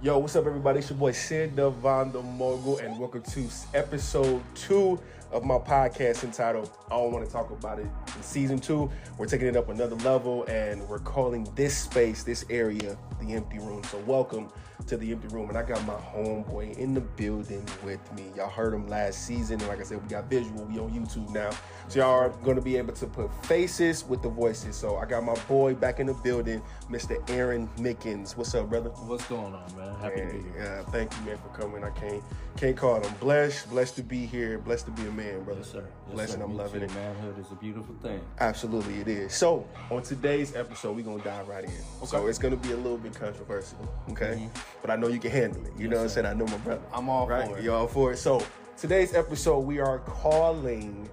Yo, what's up, everybody? It's your boy Sid Devon the Mogul, and welcome to episode two of my podcast entitled I Don't Want to Talk About It. Season two, we're taking it up another level, and we're calling this space, this area, the empty room. So, welcome to the empty room, and I got my homeboy in the building with me. Y'all heard him last season, and like I said, we got visual. We on YouTube now, so y'all are going to be able to put faces with the voices. So, I got my boy back in the building, Mr. Aaron Mickens. What's up, brother? What's going on, man? Happy to be here. Yeah, thank you, man, for coming. I can't can't call him blessed, blessed to be here, blessed to be a man, brother. Yes, sir. Yes, blessed, sir. and I'm Me loving too. it. Manhood is a beautiful thing. Absolutely, it is. So, on today's episode, we're gonna dive right in. So it's gonna be a little bit controversial, okay? But I know you can handle it. You know what I'm saying? I know my brother. Mm-hmm. I'm all right? for it. You all for it? So today's episode, we are calling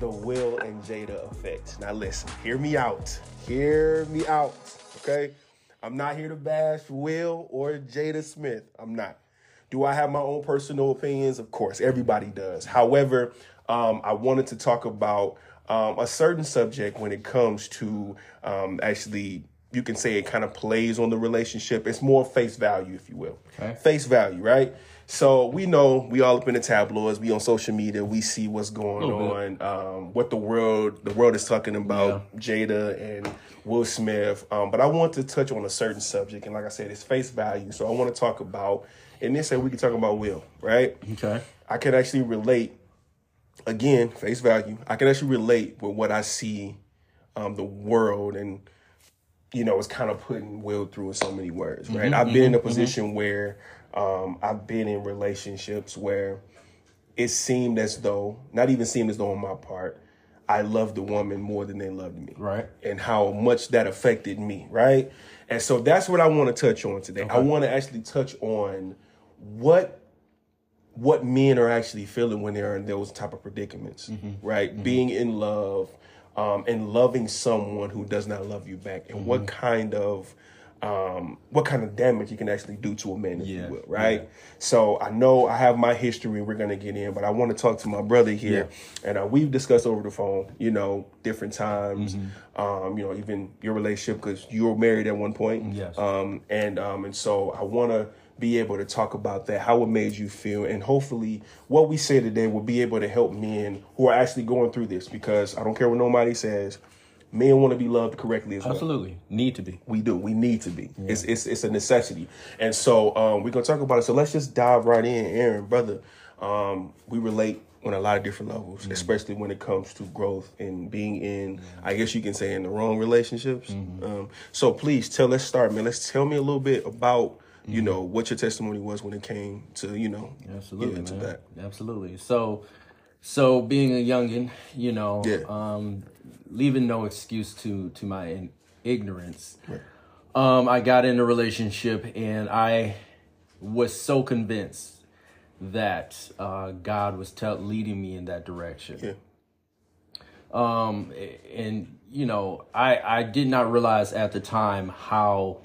the Will and Jada effect. Now listen, hear me out. Hear me out. Okay? I'm not here to bash Will or Jada Smith. I'm not. Do I have my own personal opinions? Of course, everybody does. However, um, I wanted to talk about um, a certain subject when it comes to um, actually, you can say it kind of plays on the relationship. It's more face value, if you will. Okay. Face value, right? So we know we all up in the tabloids, we on social media, we see what's going on, um, what the world the world is talking about Jada and Will Smith. Um, but I want to touch on a certain subject, and like I said, it's face value. So I want to talk about, and then say we can talk about Will, right? Okay. I can actually relate. Again, face value. I can actually relate with what I see, um, the world, and you know, it's kind of putting Will through in so many words, right? I've been in a position where um, I've been in relationships where it seemed as though, not even seemed as though on my part, I loved the woman more than they loved me Right. and how much that affected me, right? And so that's what I want to touch on today. I want to actually touch on what what men are actually feeling when they're in those type of predicaments, right? Being in love um, and loving someone who does not love you back, and what kind of um, what kind of damage you can actually do to a man, if Yeah. you will, right? So I know I have my history we're gonna get in, but I want to talk to my brother here, and uh, we've discussed over the phone, you know, different times, um, you know, even your relationship because you were married at one point, Yes. um, and um, and so I want to be able to talk about that, how it made you feel, and hopefully what we say today will be able to help men who are actually going through this because I don't care what nobody says, men want to be loved correctly as well. Absolutely. Need to be. We do. We need to be. It's, it's it's a necessity. And so um, we're gonna talk about it. So let's just dive right in, Aaron, brother. Um, we relate on a lot of different levels, especially when it comes to growth and being in, I guess you can say, in the wrong relationships. Um, so please tell. Let's start, man. Let's tell me a little bit about you know what your testimony was when it came to you know Absolutely, into man. that. Absolutely. So, so being a youngin, you know, Yeah. um, leaving no excuse to to my ignorance. Um, I got in a relationship and I was so convinced that uh, God was tell- leading me in that direction. Yeah. um and you know i i did not realize at the time how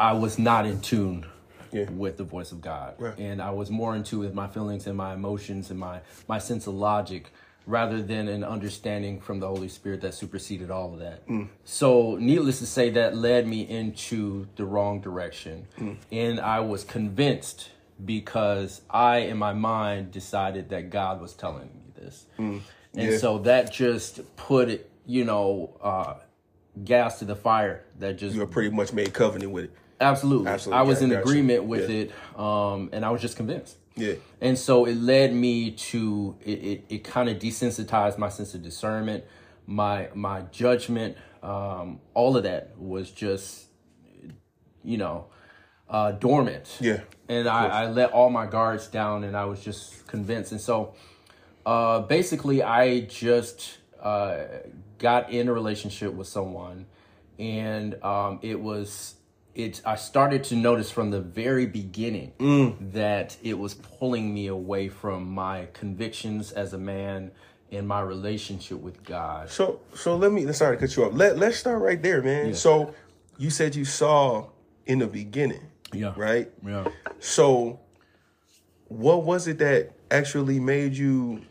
i was not in tune Yeah. with the voice of god Right. and i was more in tune with my feelings and my emotions and my my sense of logic rather than an understanding from the holy spirit that superseded all of that mm. so needless to say that led me into the wrong direction mm. and i was convinced because i in my mind decided that god was telling me this mm. and Yeah. so that just put it, you know, uh, gas to the fire. That just You were pretty much made covenant with it. Absolutely, Absolutely, I was got- in you. agreement with Yeah. it, um, and I was just convinced. Yeah. And so it led me to it. It, it kind of desensitized my sense of discernment, my my judgment. Um, all of that was just, you know, uh, dormant. Yeah. And I, I let all my guards down, and I was just convinced. And so, uh, basically, I just uh, got in a relationship with someone, and um, it was it. I started to notice from the very beginning mm. that it was pulling me away from my convictions as a man in my relationship with God. So so let me sorry to cut you off. Let let's start right there, man. So you said you saw in the beginning, Yeah. right? Yeah. So what was it that actually made you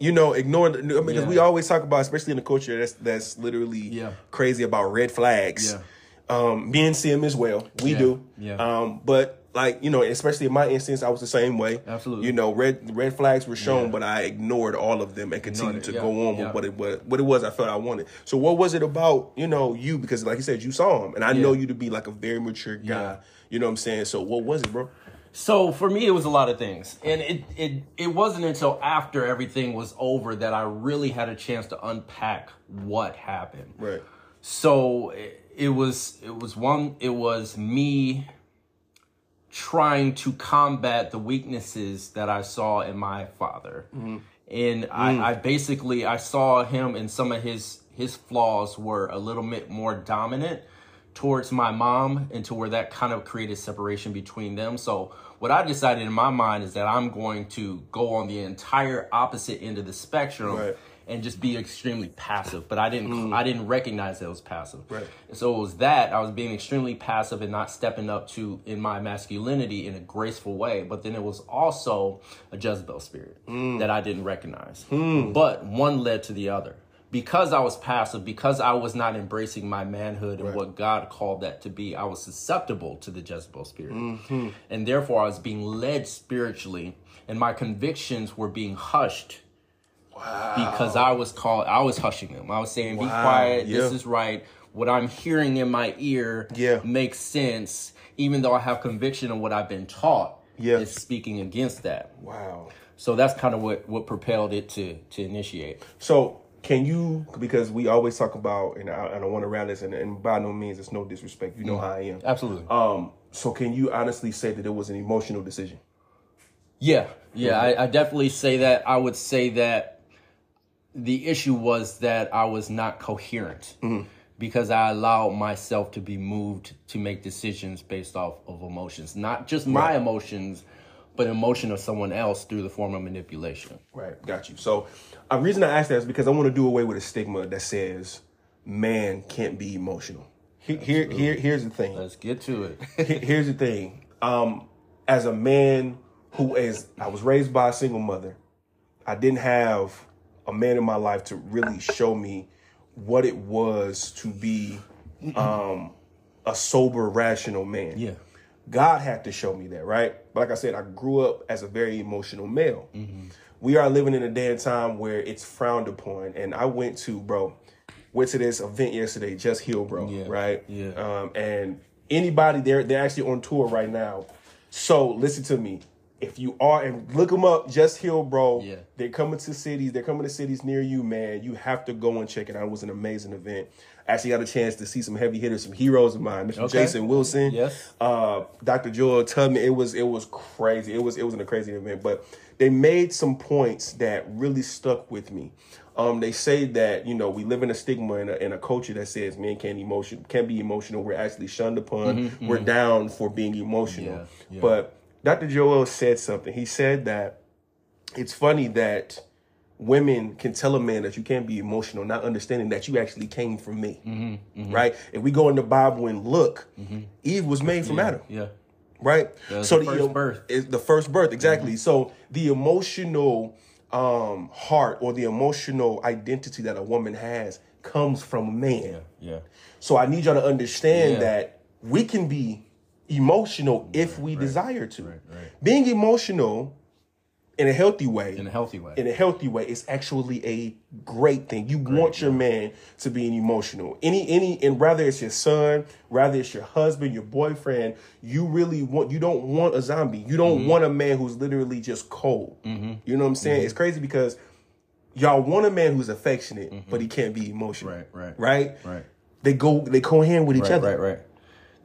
you know, ignore the, I mean, because Yeah. we always talk about, especially in the culture that's that's literally Yeah. crazy about red flags. Yeah. Um, me and see him as well. We Yeah, do. yeah. Um, but like you know, especially in my instance, I was the same way. Absolutely. You know, red red flags were shown, Yeah. but I ignored all of them and continued to yeah, go on with what it what, what it was I felt I wanted. So what was it about? You know, you because like you said, you saw him, and I know you to be like a very mature guy. Yeah. You know what I'm saying? So what was it, bro? So for me, it was a lot of things, and it it it wasn't until after everything was over that I really had a chance to unpack what happened. Right. So it, it was it was one it was me trying to combat the weaknesses that I saw in my father. Mm-hmm. And I, mm. I basically I saw him and some of his his flaws were a little bit more dominant towards my mom and to where that kind of created separation between them. So what I decided in my mind is that I'm going to go on the entire opposite end of the spectrum Right. And just be extremely passive. But I didn't mm. I didn't recognize that it was passive. Right. So it was that I was being extremely passive and not stepping up to in my masculinity in a graceful way. But then it was also a Jezebel spirit mm. that I didn't recognize. Hmm. But one led to the other. Because I was passive, because I was not embracing my manhood and what God called that to be, I was susceptible to the Jezebel spirit. Mm-hmm. And therefore, I was being led spiritually, and my convictions were being hushed because I was called, I was hushing them. I was saying, be Wow, quiet, this is right. What I'm hearing in my ear Yeah. makes sense, even though I have conviction of what I've been taught. Yeah. It's speaking against that. Wow. So that's kind of what, what propelled it to to initiate. So can you because we always talk about and I, and I want to round this and, and by no means it's no disrespect. You know how I am. Absolutely. Um. So can you honestly say that it was an emotional decision? Yeah, yeah, I, I definitely say that. I would say that the issue was that I was not coherent because I allowed myself to be moved to make decisions based off of emotions, not just my emotions, but emotion of someone else through the form of manipulation. Right. Got you. So a reason I ask that is because I want to do away with a stigma that says man can't be emotional. Here, here here's the thing. Let's get to it. Here's the thing. Um, as a man who is, I was raised by a single mother. I didn't have a man in my life to really show me what it was to be um, a sober, rational man. Yeah. God had to show me that, right? But like I said, I grew up as a very emotional male. We are living in a day and time where it's frowned upon. And I went to, bro, went to this event yesterday, Just Heal, bro, Yeah. right? Yeah. Um, and anybody there, they're actually on tour right now. So listen to me. If you are, and look them up, Just Heal, bro. Yeah. They're coming to cities. They're coming to cities near you, man. You have to go and check it out. It was an amazing event. Actually, got a chance to see some heavy hitters, some heroes of mine, Mr. Okay. Jason Wilson, Yes. uh, Dr. Joel Tubman. It was it was crazy. It was it was a crazy event, but they made some points that really stuck with me. Um, they say that you know we live in a stigma in a, in a culture that says men can't emotion can't be emotional. We're actually shunned upon. We're down for being emotional. Yeah, yeah. But Dr. Joel said something. He said that it's funny that women can tell a man that you can't be emotional, not understanding that you actually came from me. Mm-hmm, Right? If we go in the Bible and look, Eve was made from Adam. Yeah. Right? so the first birth. Is the first birth, exactly. So the emotional um heart or the emotional identity that a woman has comes from a man. Yeah. So I need y'all to understand Yeah. that we can be emotional if we desire to. right. Being emotional in a healthy way, In a healthy way. in a healthy way, is actually a great thing. You want your man to be an emotional. Any any and rather it's your son, rather it's your husband, your boyfriend, you really want you don't want a zombie. You don't Mm-hmm. want a man who's literally just cold. You know what I'm saying? It's crazy because y'all want a man who's affectionate, but he can't be emotional. Mm-hmm. Right, right. Right? Right. They go they co-hand with each Right, other. right, right.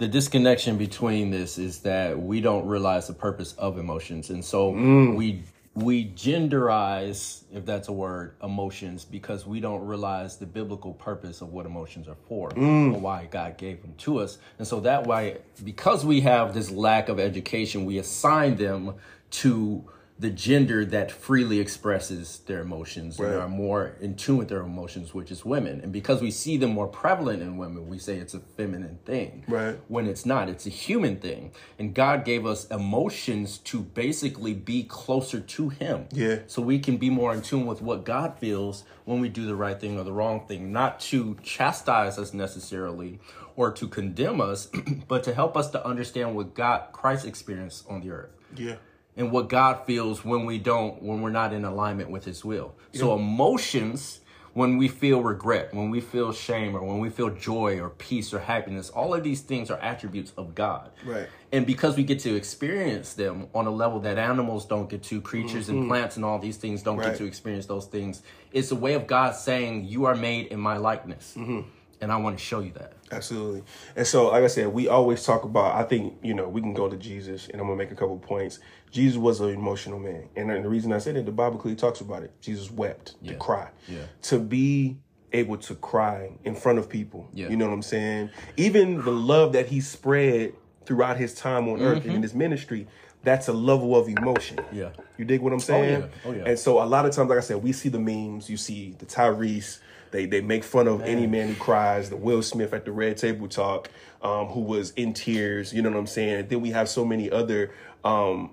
The disconnection between this is that we don't realize the purpose of emotions, and so mm. we we genderize, if that's a word, emotions because we don't realize the biblical purpose of what emotions are for mm. or why God gave them to us. And so that way, because we have this lack of education, we assign them to the gender that freely expresses their emotions Right. and are more in tune with their emotions, which is women. And because we see them more prevalent in women, we say it's a feminine thing. Right. When it's not, it's a human thing. And God gave us emotions to basically be closer to Him. Yeah. So we can be more in tune with what God feels when we do the right thing or the wrong thing, not to chastise us necessarily or to condemn us, but to help us to understand what God, Christ experienced on the earth Yeah. And what God feels when we don't, when we're not in alignment with His will. So emotions, when we feel regret, when we feel shame, or when we feel joy or peace or happiness, all of these things are attributes of God. Right. And because we get to experience them on a level that animals don't get to, creatures and plants and all these things don't Mm-hmm. Right. get to experience those things, it's a way of God saying, "You are made in My likeness," Mm-hmm. and I want to show you that. Absolutely. And so, like I said, we always talk about, I think, you know, we can go to Jesus and I'm going to make a couple points. Jesus was an emotional man. And the reason I said it, the Bible clearly talks about it. Jesus wept to cry. Yeah. To be able to cry in front of people. Yeah. You know what I'm saying? Even the love that he spread throughout his time on earth and in his ministry, that's a level of emotion. Mm-hmm. Yeah. You dig what I'm saying? yeah. Oh, yeah. And so a lot of times, like I said, we see the memes. You see the Tyrese. They they make fun of any man who cries. The Will Smith at the Red Table Talk, um, who was in tears. You know what I'm saying? And then we have so many other um,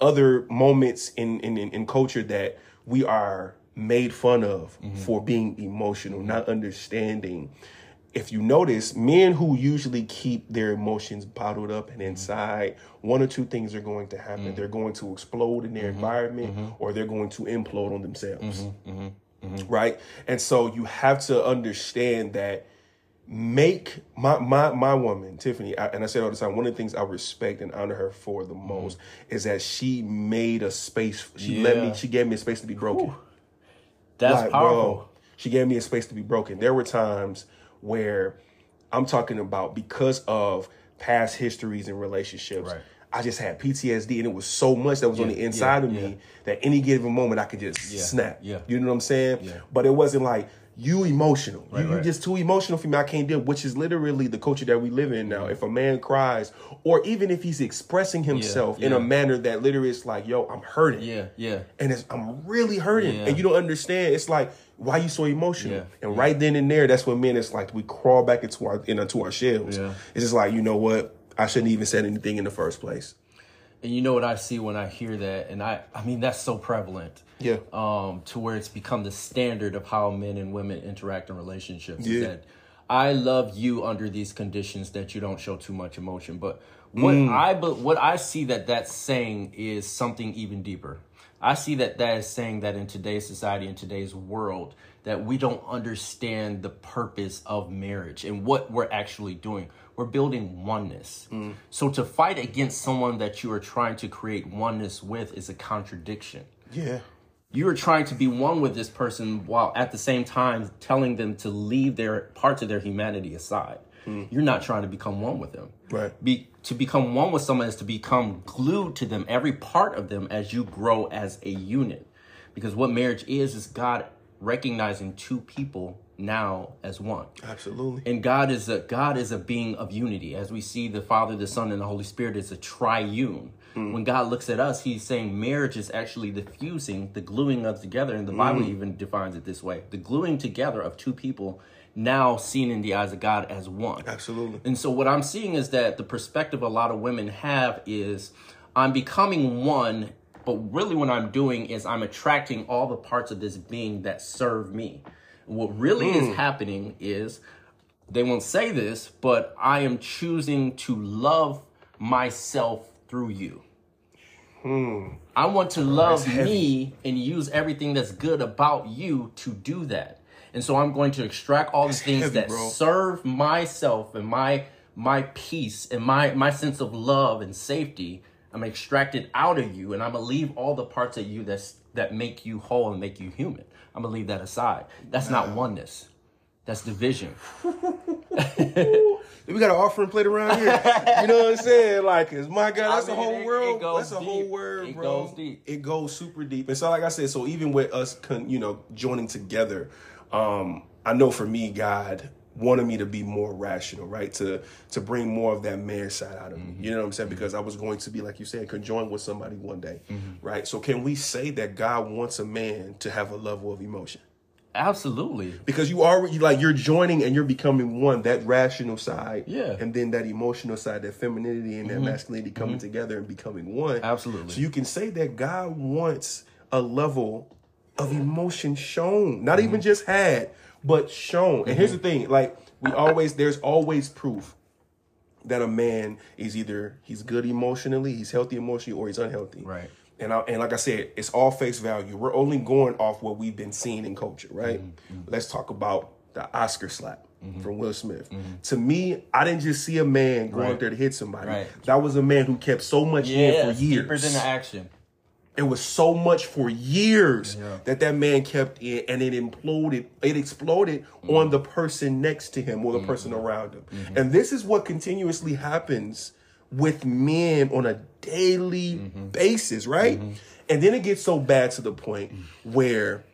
other moments in, in in in culture that we are made fun of mm-hmm. for being emotional, not understanding. If you notice, men who usually keep their emotions bottled up and mm-hmm. inside, one or two things are going to happen. Mm-hmm. They're going to explode in their environment or they're going to implode on themselves. Right? And so you have to understand that make my my my woman Tiffany I, and I say it all the time one of the things I respect and honor her for the mm-hmm. most is that she made a space she let me she gave me a space to be broken That's like, powerful. bro, she gave me a space to be broken. There were times where I'm talking about because of past histories and relationships. Right. I just had PTSD, and it was so much that was on the inside yeah, of me yeah. that any given moment I could just Yeah, snap. yeah. You know what I'm saying? Yeah. But it wasn't like you emotional. Right, you, right. just too emotional for me. I can't deal. Which is literally the culture that we live in now. Mm-hmm. If a man cries, or even if he's expressing himself in a manner that literally is like, "Yo, I'm hurting." Yeah, yeah. and it's, I'm really hurting, Yeah. and you don't understand. It's like, why you so emotional? Yeah, And right then and there, that's when men, it's like we crawl back into our into our shells. Yeah. It's just like, you know what? I shouldn't even said anything in the first place. And you know what I see when I hear that, and I, I mean that's so prevalent. Yeah. Um, to where it's become the standard of how men and women interact in relationships. Yeah. Is that I love you under these conditions that you don't show too much emotion. But what Mm. I but what I see that that's saying is something even deeper. I see that that is saying that in today's society, in today's world, that we don't understand the purpose of marriage and what we're actually doing. We're building oneness. So to fight against someone that you are trying to create oneness with is a contradiction. Yeah. You are trying to be one with this person while at the same time telling them to leave their parts of their humanity aside. You're not trying to become one with them. Right. Be, to become one with someone is to become glued to them, every part of them, as you grow as a unit. Because what marriage is, is God recognizing two people now as one. Absolutely. And God is a God is a being of unity. As we see the Father, the Son, and the Holy Spirit is a triune. Hmm. When God looks at us, He's saying marriage is actually the fusing, the gluing of together. And the hmm. Bible even defines it this way: the gluing together of two people, now seen in the eyes of God as one. Absolutely. And so what I'm seeing is that the perspective a lot of women have is I'm becoming one, but really what I'm doing is I'm attracting all the parts of this being that serve me. What really is hmm. happening is they won't say this, but I am choosing to love myself through you. Hmm. I want to love me and use everything that's good about you to do that. And so I'm going to extract all the things heavy, that bro. serve myself and my my peace and my my sense of love and safety. I'm gonna extract it out of you and I'm gonna leave all the parts of you that's that make you whole and make you human. I'm gonna leave that aside. That's not oneness. That's division. We got an offering plate around here. you know what I'm saying? Like, cause my God, that's I a mean, whole it- it world. goes that's a whole world, It bro. goes deep. It goes super deep. And so, like I said, so even with us, con, you know, joining together, um, I know for me, God wanted me to be more rational, right? To to bring more of that man side out of me. Mm-hmm. You know what I'm saying? Because I was going to be, like you said, conjoined with somebody one day, Mm-hmm. right? So can we say that God wants a man to have a level of emotion? Absolutely. Because you already like you're joining and you're becoming one, that rational side, Yeah. Mm-hmm. and then that emotional side, that femininity and that masculinity coming together and becoming one. Absolutely. So you can say that God wants a level of emotion shown, not Mm-hmm. even just had, but shown. And here's the mm-hmm. thing: like we always, there's always proof that a man is either he's good emotionally, he's healthy emotionally, or he's unhealthy. Right. And I, and like I said, it's all face value. We're only going off what we've been seeing in culture, right? Mm-hmm. mm-hmm. Let's talk about the Oscar slap mm-hmm. from Will Smith. To me, I didn't just see a man going Right. up there to hit somebody. Right. That was a man who kept so much Yeah. in for years. Deeper than the action. It was so much for years Yeah. that that man kept in, and it imploded. It exploded Mm-hmm. on the person next to him or the person around him. And this is what continuously happens with men on a daily Mm-hmm. basis, right? And then it gets so bad to the point where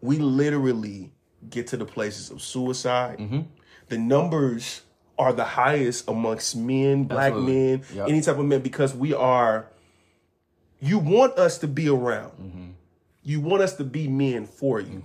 we literally get to the places of suicide. Mm-hmm. The numbers are the highest amongst men, black Absolutely. men, Yep. any type of men, because we are you want us to be around. Mm-hmm. You want us to be men for you.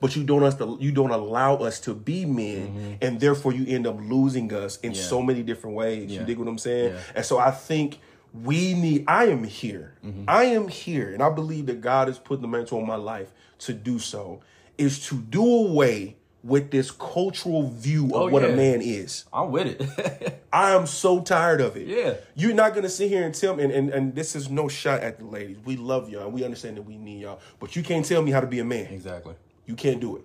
But you don't us to, you don't allow us to be men, and therefore you end up losing us in Mm-hmm. Yeah. so many different ways. You dig what I'm saying? Yeah. And so I think we need. I am here. Mm-hmm. I am here, and I believe that God has put the mantle on my life to do so. Is to do away with this cultural view of Oh, what a man is. I'm with it. I am so tired of it. Yeah. You're not gonna sit here and tell me, and, and, and this is no shot at the ladies. We love y'all. and We understand that we need y'all. But you can't tell me how to be a man. exactly. You can't do it.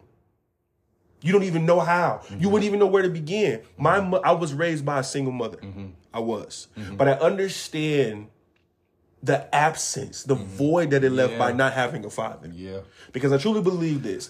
You don't even know how. You mm-hmm. wouldn't even know where to begin. My mm-hmm. mo- I was raised by a single mother. Mm-hmm. I was. But I understand the absence, the void that it left Yeah. by not having a father. Yeah. Because I truly believe this.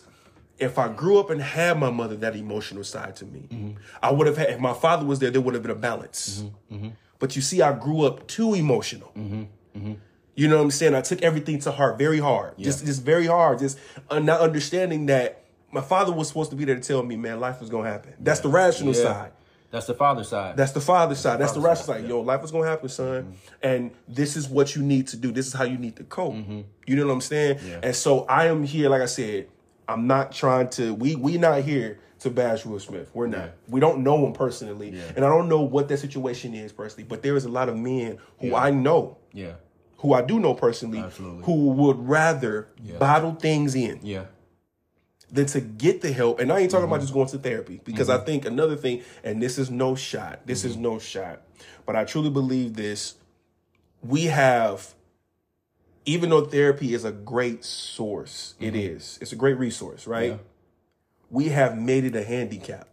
If I grew up and had my mother that emotional side to me, Mm-hmm. I would have had, if my father was there, there would have been a balance. Mm-hmm. But you see, I grew up too emotional. Mm-hmm. You know what I'm saying? I took everything to heart very hard. Just, just very hard. Just uh, not understanding that my father was supposed to be there to tell me, man, life was going to happen. That's the rational Yeah. side. That's the father side. That's the father side. That's the father rational side, side. Yo, life is gonna happen, son. Mm-hmm. And this is what you need to do. This is how you need to cope. You know what I'm saying? Yeah. And so I am here, like I said, I'm not trying to we we not here to bash Will Smith. We're not. Yeah. We don't know him personally. Yeah. And I don't know what that situation is personally, but there is a lot of men who Yeah. I know, yeah. who I do know personally, Absolutely. who would rather bottle things in Yeah. than to get the help. And I ain't talking Mm-hmm. about just going to therapy because I think another thing, and this is no shot, this Mm-hmm. is no shot, but I truly believe this. We have, even though therapy is a great source, it is, it's a great resource, right? Mm-hmm. Yeah. We have made it a handicap.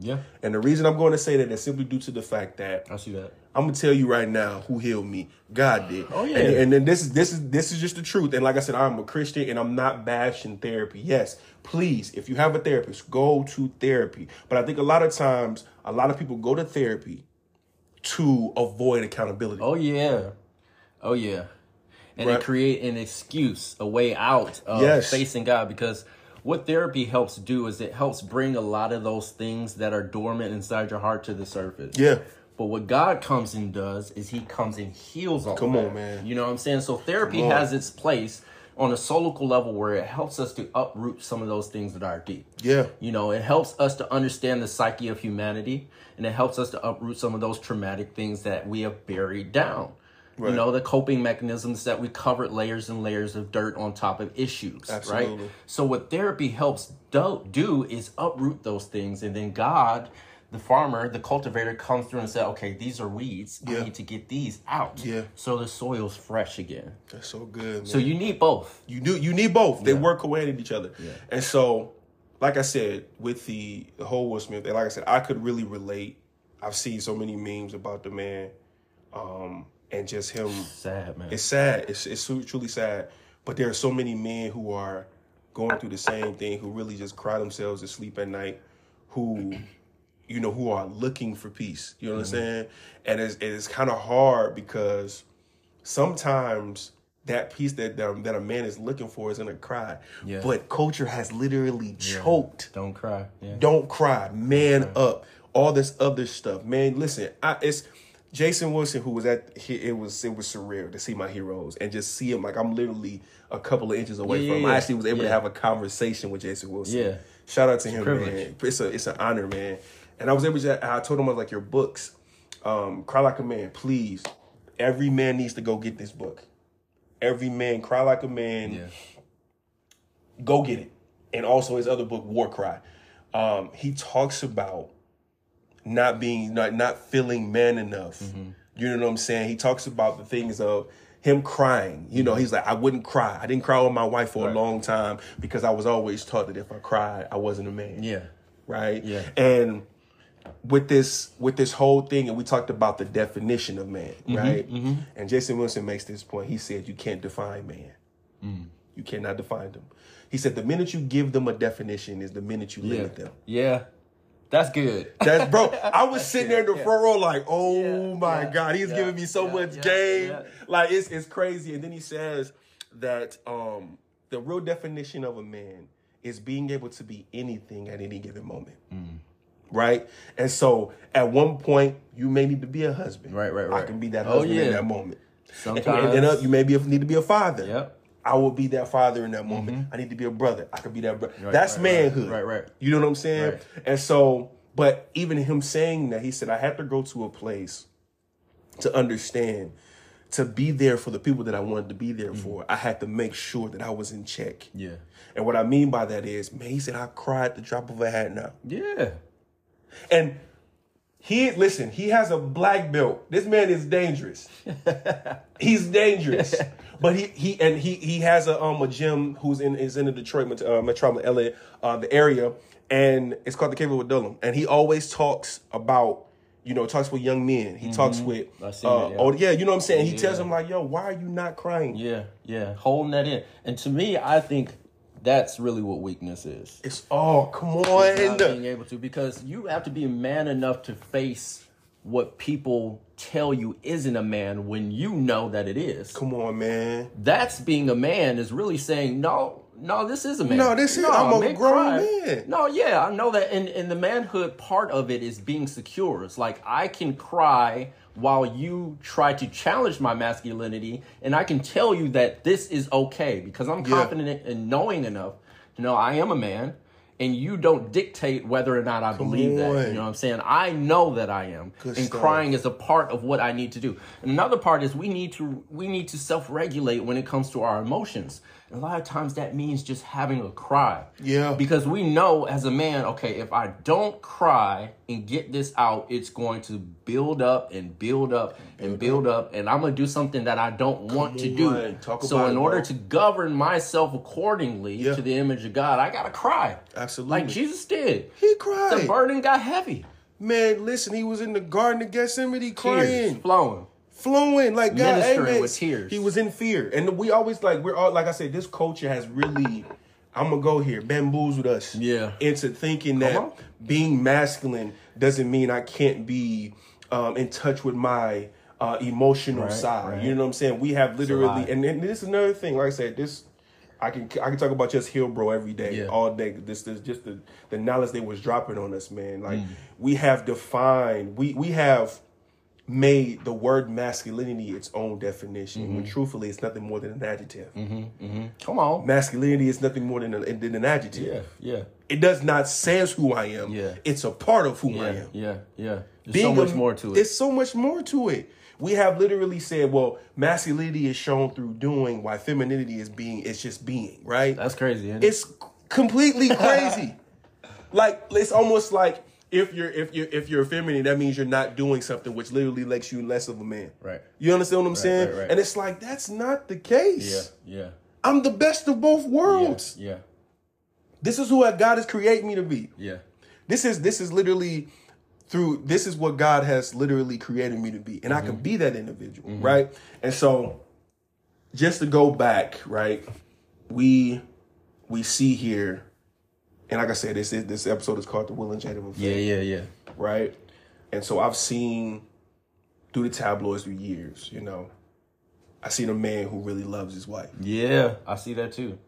Yeah. And the reason I'm going to say that is simply due to the fact that I see that. I'm gonna tell you right now who healed me. God did. Oh, yeah. And, and then this is this is this is just the truth. And like I said, I'm a Christian and I'm not bashing therapy. Yes, please, if you have a therapist, go to therapy. But I think a lot of times, a lot of people go to therapy to avoid accountability. Oh yeah. Oh yeah. And Right. they create an excuse, a way out of Yes. facing God because what therapy helps do is it helps bring a lot of those things that are dormant inside your heart to the surface. Yeah. But what God comes and does is he comes and heals all Come that. on, man. You know what I'm saying? So therapy has its place on a solical level where it helps us to uproot some of those things that are deep. Yeah. You know, it helps us to understand the psyche of humanity and it helps us to uproot some of those traumatic things that we have buried down. Right. You know, the coping mechanisms that we covered layers and layers of dirt on top of issues, Absolutely. right? So what therapy helps do, do is uproot those things and then God, the farmer, the cultivator comes through and says, "Okay, these are weeds. Yeah. I need to get these out." Yeah. So the soil's fresh again. That's so good. Man. So you need both. You do. You need both. They work away at each other. And so, like I said, with the, the whole Will Smith, and like I said, I could really relate. I've seen so many memes about the man, um, and just him. Sad, man. It's sad. It's it's truly sad. But there are so many men who are going through the same thing, who really just cry themselves to sleep at night, who, you know, who are looking for peace. You know what I'm mm-hmm. saying? And it's it's kind of hard because sometimes that piece that that, um, that a man is looking for is gonna cry. Yeah. But culture has literally choked. Don't cry. Yeah. Don't cry, man up. All this other stuff, man. Listen, I, it's Jason Wilson who was at. It was it was surreal to see my heroes and just see him like I'm literally a couple of inches away Yeah, from. him. yeah, I actually was able to have a conversation with Jason Wilson. Yeah. shout out to him, privilege. man. It's a it's an honor, man. And I was able to. I told him I was like your books. Um, cry like a man, please. Every man needs to go get this book. Every man, cry like a man Yeah. go get it. And also his other book, War Cry. Um, he talks about not being not not feeling man enough. You know what I'm saying? He talks about the things of him crying. You know, he's like, I wouldn't cry. I didn't cry with my wife for a long time because I was always taught that if I cried, I wasn't a man Yeah. right? Yeah. And with this with this whole thing, and we talked about the definition of man, Mm-hmm, right? And Jason Wilson makes this point. He said you can't define man. Mm. You cannot define them. He said the minute you give them a definition is the minute you Yeah. limit them. Yeah. That's good. That's bro. I was sitting there in the Yeah. front row like, oh Yeah, my yeah, god, he's giving me so much game. Like it's it's crazy. And then he says that um the real definition of a man is being able to be anything at any given moment. Mm. Right? And so at one point you may need to be a husband. Right, right, right. I can be that Oh, husband in that moment. And, Sometimes. and then uh, you maybe need to be a father. Yep. I will be that father in that moment. I need to be a brother. I could be that brother. That's Mm-hmm. right, right, manhood. right, right. You know what I'm saying? Right. And so, but even him saying that, he said, I had to go to a place to understand, to be there for the people that I wanted to be there Mm-hmm. for. I had to make sure that I was in check. Yeah. And what I mean by that is, man, he said, I cried the drop of a hat now. Yeah. And he listen, he has a black belt. This man is dangerous. He's dangerous. But he he and he he has a um a gym who's in is in the Detroit uh, metropolitan LA uh the area and it's called the Cave of Adullam. And he always talks about you know, talks with young men. He talks with uh, it, yeah. oh yeah, you know what I'm saying? He tells Yeah. them like, "Yo, why are you not crying?" Yeah. Yeah. Holding that in. And to me, I think that's really what weakness is. It's all come on, not on. being able to because you have to be a man enough to face what people tell you isn't a man when you know that it is. Come on, man. That's being a man is really saying no. No, this is a man. No, this is- I'm a grown cry. man. No, yeah, I know that. And, and the manhood part of it is being secure. It's like I can cry while you try to challenge my masculinity, and I can tell you that this is okay because I'm Yeah. confident in knowing enough to know I am a man, and you don't dictate whether or not I believe that. You know what I'm saying? I know that I am, Good and stuff. crying is a part of what I need to do. And another part is we need to we need to self regulate when it comes to our emotions. A lot of times that means just having a cry. Yeah. Because we know as a man, okay, if I don't cry and get this out, it's going to build up and build up and build up, and I'm gonna do something that I don't want to do. on, talk so in it, order bro. to govern myself accordingly Yeah. to the image of God, I gotta cry. Absolutely. Like Jesus did. He cried. The burden got heavy. Man, listen, he was in the Garden of Gethsemane Tears crying, flowing. Flowing like God. Ministering with tears. He was in fear, and we always like we're all like I said. This culture has really, I'm gonna go here, bamboozled us, Yeah. into thinking that being masculine doesn't mean I can't be um, in touch with my uh, emotional Right, side. right. You know what I'm saying? We have literally, and, and this is another thing. Like I said, this. I can I can talk about just Heal Bro every day, Yeah. all day. This is just the the knowledge they was dropping on us, man. Like Mm. we have defined, we we have made the word masculinity its own definition. Mm-hmm. When truthfully, it's nothing more than an adjective. Come on. Masculinity is nothing more than, a, than an adjective. Yeah, yeah, It does not says who I am. Yeah. It's a part of who I am. yeah, yeah. There's Being so much a- more to it. There's so much more to it. We have literally said, well, masculinity is shown through doing, while femininity is being, it's just being, right? That's crazy. Isn't it? It's completely crazy. like it's almost like if you're if you're if you're feminine, that means you're not doing something which literally makes you less of a man. Right. You understand what I'm saying? right, right. And it's like that's not the case. yeah, yeah, I'm the best of both worlds. yeah, This is who God has created me to be. yeah. This is this is literally through this is what God has literally created me to be. And I Mm-hmm. can be that individual, right? And so just to go back, right? We we see here and like I said, this is this episode is called The Will and Jada effect Yeah, yeah, yeah. right? And so I've seen through the tabloids for years, you know, I seen a man who really loves his wife. Yeah, I see that too.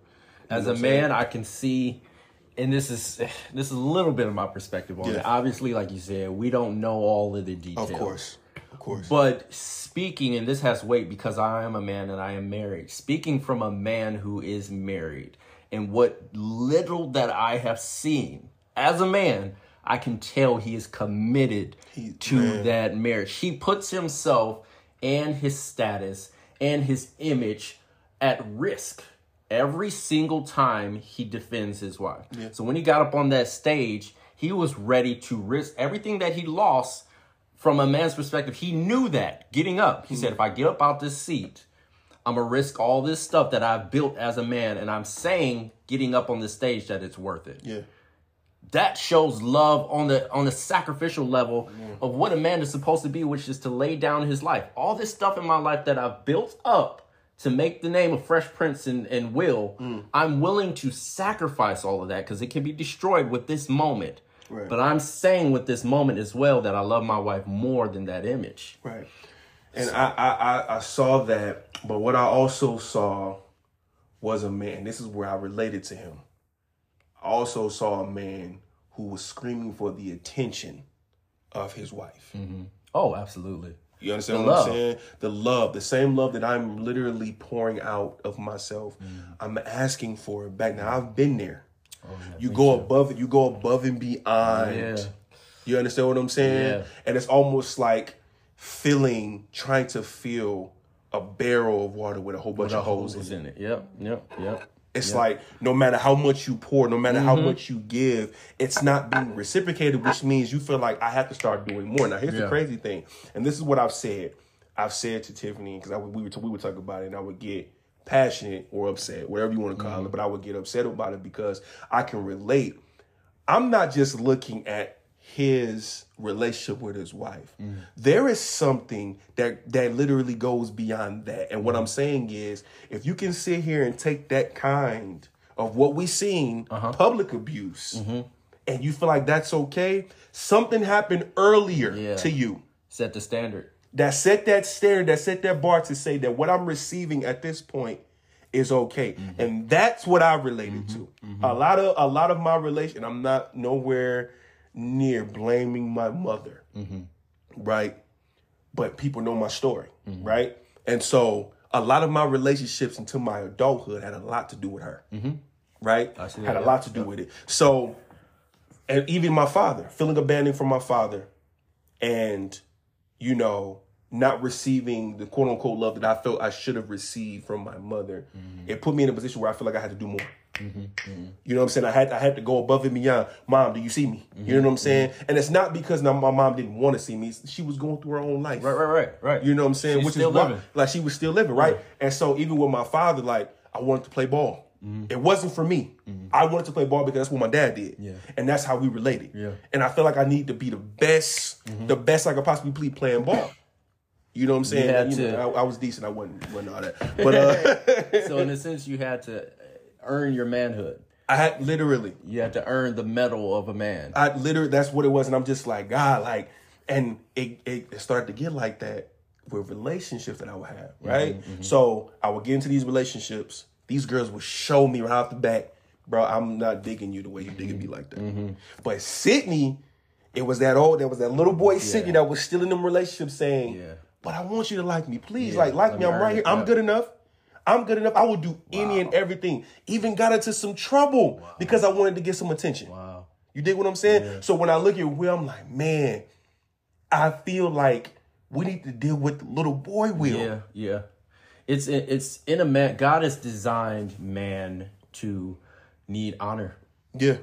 As know a man, I can see, and this is this is a little bit of my perspective on Yeah. it. Obviously, like you said, we don't know all of the details. Of course, of course. But speaking, and this has weight because I am a man and I am married. Speaking from a man who is married, and what little that I have seen as a man, I can tell he is committed He- to man. that marriage. He puts himself and his status and his image at risk every single time he defends his wife. So when he got up on that stage, he was ready to risk everything that he lost from a man's perspective. He knew that getting up. He hmm. said, if I get up out this seat, I'm gonna risk all this stuff that I've built as a man, and I'm saying getting up on the stage that it's worth it yeah, that shows love on the on the sacrificial level of what a man is supposed to be, which is to lay down his life. All this stuff in my life that I've built up to make the name of Fresh Prince and, and Will, mm. I'm willing to sacrifice all of that because it can be destroyed with this moment. Right. But I'm saying with this moment as well that I love my wife more than that image. right. And I, I, I, I saw that, but what I also saw was a man. This is where I related to him. I also saw a man who was screaming for the attention of his wife. Mm-hmm. Oh, absolutely. You understand The what love. I'm saying? The love, the same love that I'm literally pouring out of myself, mm-hmm. I'm asking for it back. Now I've been there. Oh, you go above it. You go above and beyond. Yeah. You understand what I'm saying? Yeah. And it's almost like filling, trying to fill a barrel of water with a whole bunch of holes holes in it. in it. Yep. Yep. Yep. It's like no matter how much you pour, no matter how Mm-hmm. much you give, it's not being reciprocated, which means you feel like I have to start doing more. Now, here's the crazy thing, and this is what I've said. I've said to Tiffany because we were we would talk about it, and I would get passionate or upset, whatever you want to call Mm-hmm. it, but I would get upset about it because I can relate. I'm not just looking at his relationship with his wife. Mm. There is something that that literally goes beyond that. And what Mm. I'm saying is, if you can sit here and take that kind of what we seen, Uh-huh. public abuse, Mm-hmm. and you feel like that's okay, something happened earlier Yeah. to you Set the standard. that set that standard, that set that bar to say that what I'm receiving at this point is okay, Mm-hmm. and that's what I related to. A lot of a lot of my relation, I'm not nowhere near blaming my mother, Mm-hmm. right? But people know my story, Mm-hmm. right? And so a lot of my relationships until my adulthood had a lot to do with her, right? Mm-hmm. See had that, a lot to do with it. So, and even my father, feeling abandoned from my father, and you know, not receiving the quote unquote love that I felt I should have received from my mother, it put me in a position where I feel like I had to do more. Mm-hmm. You know what I'm saying? I had I had to go above and beyond. Mom, do you see me? You know what I'm mm-hmm. saying? Mm-hmm. And it's not because my mom didn't want to see me. She was going through her own life. Right. Right. Right. Right. You know what I'm saying? She's Which still is why, like she was still living, right? And so even with my father, like I wanted to play ball. It wasn't for me. I wanted to play ball because that's what my dad did. Yeah. And that's how we related. Yeah. And I feel like I need to be the best, the best I could possibly be playing ball. You know what I'm saying? had You know, I, I was decent. I wasn't, wasn't all that. But uh, so in a sense, you had to earn your manhood. I had literally, You had to earn the medal of a man. I literally, that's what it was. And I'm just like, God, like, and it, it, it started to get like that with relationships that I would have, mm-hmm, right? Mm-hmm. So I would get into these relationships. These girls would show me right off the bat, bro, I'm not digging you the way you digging me like that. Mm-hmm. But Sydney, it was that old, there was that little boy Sydney that was still in them relationships saying, Yeah. but I want you to like me. Please, Yeah, like, like let me. I'm right it, here. I'm good enough. I'm good enough. I will do any and everything. Even got into some trouble because I wanted to get some attention. Wow. You dig what I'm saying? So when I look at Will, I'm like, man, I feel like we need to deal with the little boy Will. Yeah. Yeah. It's it's in a man. God has designed man to need honor. Yeah.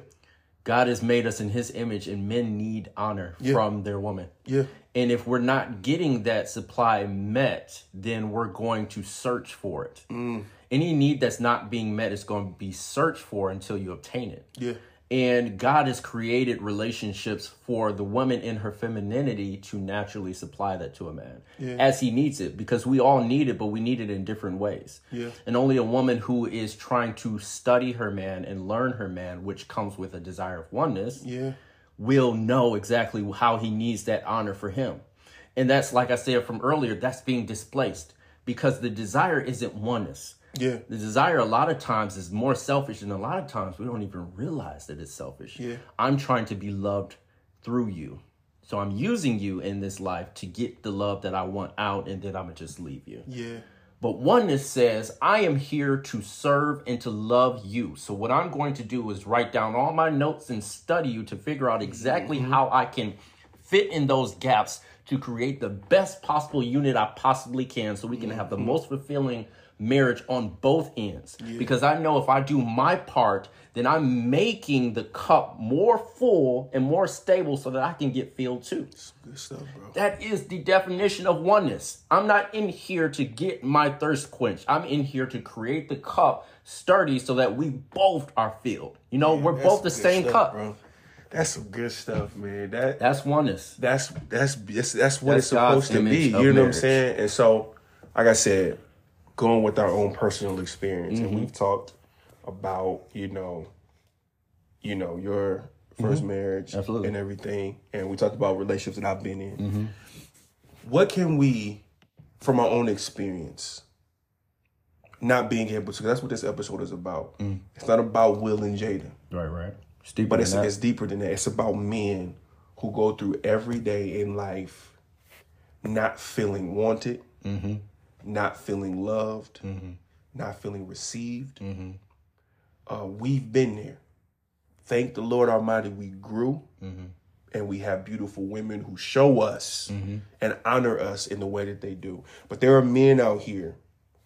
God has made us in His image, and men need honor from their woman. Yeah. And if we're not getting that supply met, then we're going to search for it. Mm. Any need that's not being met is going to be searched for until you obtain it. Yeah. And God has created relationships for the woman in her femininity to naturally supply that to a man as he needs it because we all need it, but we need it in different ways. Yeah. And only a woman who is trying to study her man and learn her man, which comes with a desire of oneness, Yeah. will know exactly how he needs that honor for him. And that's like I said from earlier, that's being displaced. because the desire isn't oneness. Yeah. The desire a lot of times is more selfish, and a lot of times we don't even realize that it's selfish. Yeah. I'm trying to be loved through you. So I'm using you in this life to get the love that I want out, and then I'm gonna just leave you. Yeah. But oneness says, I am here to serve and to love you. So, what I'm going to do is write down all my notes and study you to figure out exactly mm-hmm. how I can fit in those gaps to create the best possible unit I possibly can so we can have the mm-hmm. most fulfilling marriage on both ends. Because I know if I do my part, then I'm making the cup more full and more stable so that I can get filled too. Good stuff, bro. That is the definition of oneness. I'm not in here to get my thirst quenched. I'm in here to create the cup sturdy so that we both are filled. You know, we're both the same stuff, cup. bro. That's some good stuff, man. That That's oneness. that's that's that's, that's what That's it's supposed God's to be. You know what I'm saying? And so, like I said, going with our own personal experience, Mm-hmm. and we've talked about you know, you know your 1st marriage Mm-hmm. Absolutely. and everything, and we talked about relationships that I've been in. Mm-hmm. What can we, from our own experience, not being able to? That's what this episode is about. Mm. It's not about Will and Jada. Right, right. It's deeper But than it's, that. it's deeper than that. It's about men who go through every day in life not feeling wanted, Mm-hmm. Not feeling loved, mm-hmm. not feeling received. Mm-hmm. Uh, we've been there. Thank the Lord Almighty, we grew mm-hmm. and we have beautiful women who show us and honor us in the way that they do. But there are men out here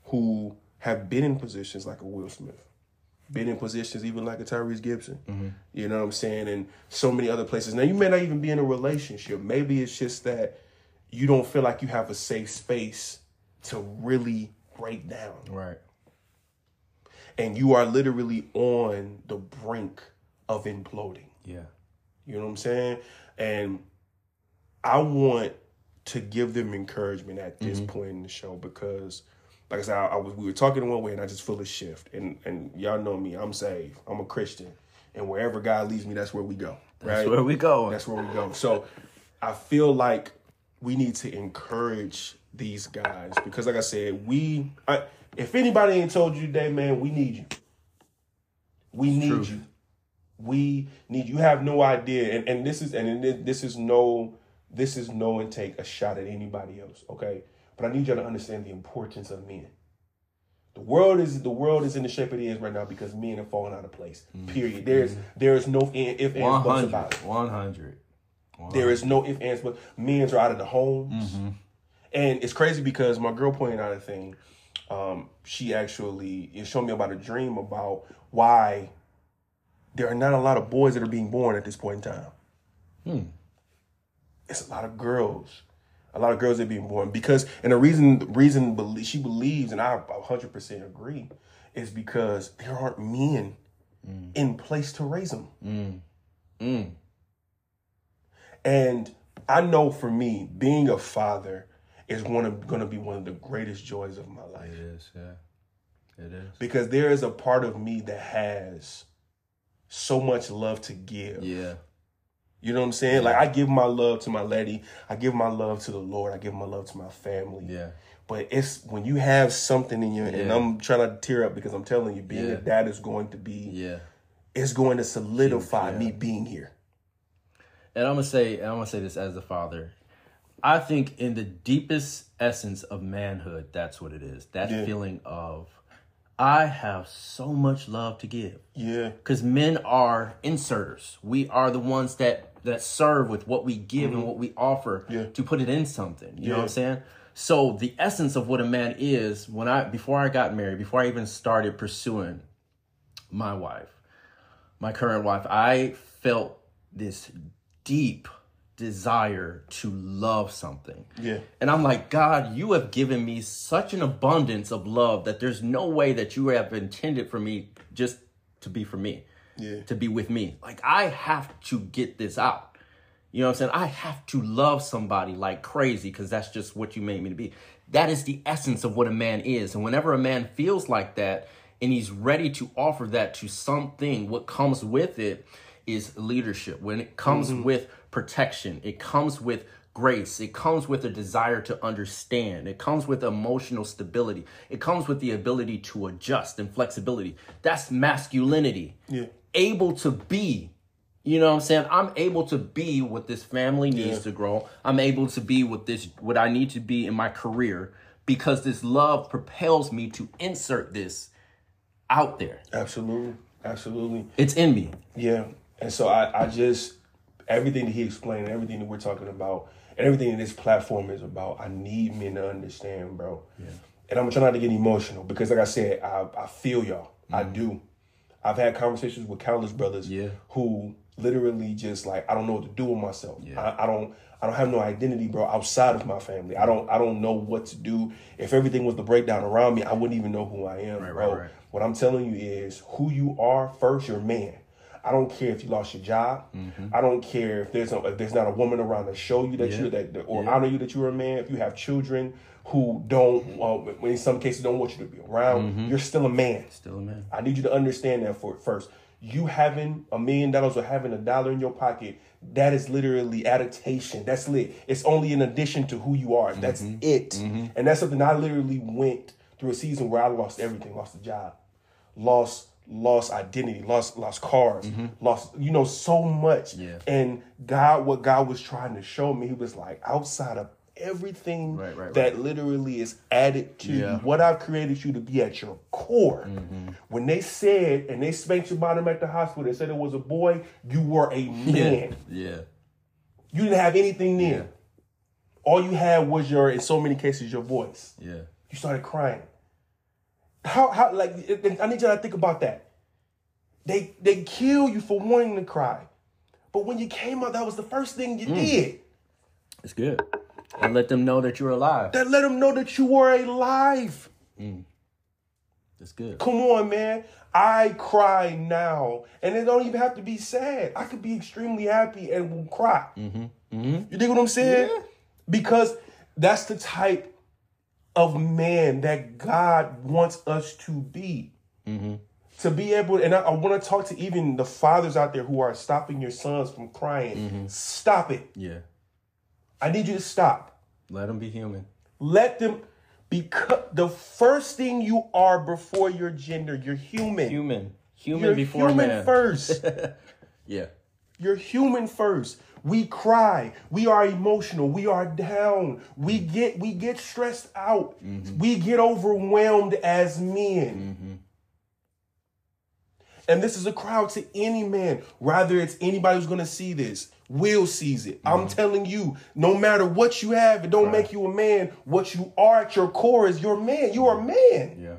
who have been in positions like a Will Smith been in positions even like a Tyrese Gibson. You know what I'm saying? And so many other places. Now you may not even be in a relationship. Maybe it's just that you don't feel like you have a safe space to really break down. right. And you are literally on the brink of imploding. Yeah. You know what I'm saying? And I want to give them encouragement at this mm-hmm. point in the show because, like I said, I, I was we were talking in one way, and I just feel a shift. And and y'all know me, I'm saved. I'm a Christian, and wherever God leads me, that's where we go. That's right? where we go. That's where we go. So I feel like we need to encourage these guys because, like I said, we. I, if anybody ain't told you today, man, we need you. We need truth. you. We need you. Have no idea, and and this is and this is no this is no and take a shot at anybody else. Okay, but I need y'all to understand the importance of men. The world is the world is in the shape it is right now because men have fallen out of place. Period. There's there is no if Mm-hmm. Ands buts about it. One hundred. There is no if ands but men's are out of the homes. And it's crazy because my girl pointed out a thing. Um, she actually it showed me about a dream about why there are not a lot of boys that are being born at this point in time. It's a lot of girls. A lot of girls that are being born because, and the reason, reason she believes, and I 100% agree, is because there aren't men in place to raise them. Mm. And I know for me, being a father is one of going to be one of the greatest joys of my life It is. Yeah. It is. because there is a part of me that has so much love to give. Yeah. You know what I'm saying? Like I give my love to my lady, I give my love to the Lord, I give my love to my family. Yeah. But it's when you have something in you, and I'm trying not to tear up because I'm telling you, being Yeah. a dad is going to be, Yeah. it's going to solidify yeah. me being here. And I'm gonna say, and I'm gonna say this as a father. I think in the deepest essence of manhood, that's what it is. That Yeah. feeling of, I have so much love to give. Yeah. Because men are inserters. We are the ones that that serve with what we give and what we offer Mm-hmm. Yeah. to put it in something. You know what I'm saying? So the essence of what a man is, when I before I got married, before I even started pursuing my wife, my current wife, I felt this deep desire to love something. Yeah. And I'm like, God, you have given me such an abundance of love that there's no way that you have intended for me just to be for me, Yeah. to be with me. Like, I have to get this out. You know what I'm saying? I have to love somebody like crazy because that's just what you made me to be. That is the essence of what a man is. And whenever a man feels like that and he's ready to offer that to something, what comes with it is leadership. When it comes mm-hmm. with protection, it comes with grace. It comes with a desire to understand. It comes with emotional stability. It comes with the ability to adjust and flexibility. That's masculinity. Yeah. Able to be. You know what I'm saying? I'm able to be what this family needs Yeah. to grow. I'm able to be what this what I need to be in my career because this love propels me to insert this out there. Absolutely. Absolutely. It's in me. Yeah. And so I, I just everything that he explained, everything that we're talking about, and everything that this platform is about, I need men to understand, bro. Yeah. And I'm trying not to get emotional because like I said, I, I feel y'all. I mm-hmm. do. I've had conversations with countless brothers Yeah. who literally just like I don't know what to do with myself. Yeah. I, I don't I don't have no identity, bro, outside of my family. I don't I don't know what to do. If everything was to break down around me, I wouldn't even know who I am, Right, bro. right, right. What I'm telling you is who you are first, you're man. I don't care if you lost your job. I don't care if there's a, if there's not a woman around to show you that Mm-hmm. Yeah. you that, or Yeah. honor you that you're a man. If you have children who don't, uh, in some cases, don't want you to be around, Mm-hmm. you're still a man. Still a man. I need you to understand that for first. You having a million dollars or having a dollar in your pocket, that is literally adaptation. That's lit. It's only in addition to who you are. That's Mm-hmm. it. And that's something I literally went through a season where I lost everything, lost a job, lost lost identity, lost lost cars, lost you know so much. Mm-hmm. Yeah. And God, what God was trying to show me, He was like outside of everything Right, right, that literally is added to Yeah. what I've created you to be at your core. Mm-hmm. When they said and they spanked your bottom at the hospital, they said it was a boy, you were a man. Yeah. You didn't have anything there. Yeah. All you had was your, in so many cases, your voice. Yeah. You started crying. How how like I need you to think about that. They they kill you for wanting to cry. But when you came out, that was the first thing you Mm. did. It's good. And let them know that you're alive. That let them know that you were alive. Mm. That's good. Come on, man. I cry now. And it don't even have to be sad. I could be extremely happy and will cry. Mm-hmm. Mm-hmm. You dig what I'm saying? Because that's the type of man that God wants us to be. Mm-hmm. To be able, and I, I want to talk to even the fathers out there who are stopping your sons from crying. Mm-hmm. Stop it. Yeah. I need you to stop. Let them be human. Let them, because the first thing you are before your gender, you're human. Human. Human You're before human man. first. Yeah. You're human first. We cry. We are emotional. We are down. We mm-hmm. get we get stressed out. Mm-hmm. We get overwhelmed as men. Mm-hmm. And this is a crowd to any man. Rather, it's anybody who's gonna see this. Will sees it. I'm telling you, no matter what you have, it don't make you a man. What you are at your core is your man. You are a man. Yeah.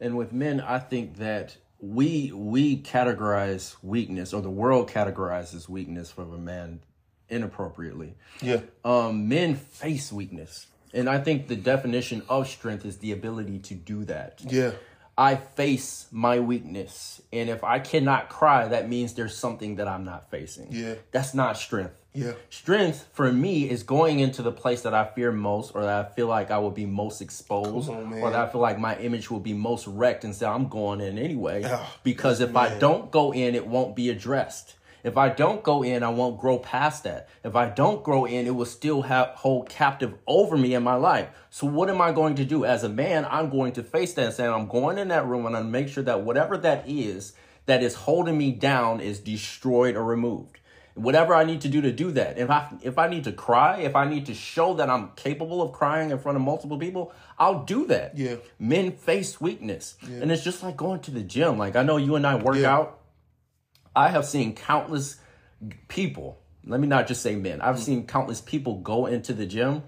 And with men, I think that we we categorize weakness, or the world categorizes weakness for a man inappropriately. Yeah. Um, men face weakness, and I think the definition of strength is the ability to do that. Yeah. I face my weakness, and if I cannot cry, that means there's something that I'm not facing. Yeah. That's not strength. Yeah. Strength for me is going into the place that I fear most, or that I feel like I will be most exposed, on, or that I feel like my image will be most wrecked, and say I'm going in anyway. Yeah. Because if I don't go in, it won't be addressed. If I don't go in, I won't grow past that. If I don't grow in, it will still have hold captive over me in my life. So what am I going to do as a man? I'm going to face that and say I'm going in that room and I'm make sure that whatever that is that is holding me down is destroyed or removed whatever I need to do to do that. If I if I need to cry, if I need to show that I'm capable of crying in front of multiple people, I'll do that. Yeah. Men face weakness. And it's just like going to the gym. Like I know you and I work Yeah. out. I have seen countless people, let me not just say men. I've mm. seen countless people go into the gym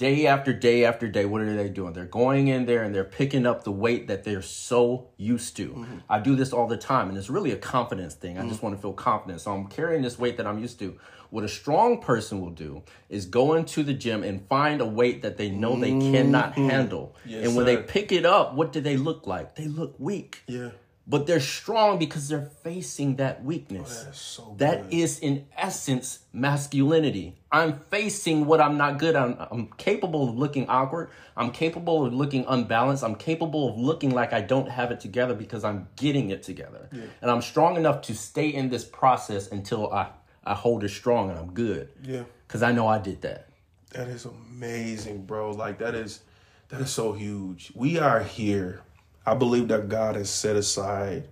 day after day after day. What are they doing? They're going in there and they're picking up the weight that they're so used to. Mm-hmm. I do this all the time, and it's really a confidence thing. I just mm-hmm. want to feel confident. So I'm carrying this weight that I'm used to. What a strong person will do is go into the gym and find a weight that they know they cannot mm-hmm. handle. Yes, and when they pick it up, what do they look like? They look weak. Yeah. But they're strong because they're facing that weakness. Oh, That's so That is, in essence, masculinity. I'm facing what I'm not good at. I'm, I'm capable of looking awkward. I'm capable of looking unbalanced. I'm capable of looking like I don't have it together because I'm getting it together. And I'm strong enough to stay in this process until I, I hold it strong and I'm good. Yeah. Cause I know I did that. That is amazing, bro. Like that is that is so huge. We are here. I believe that God has set aside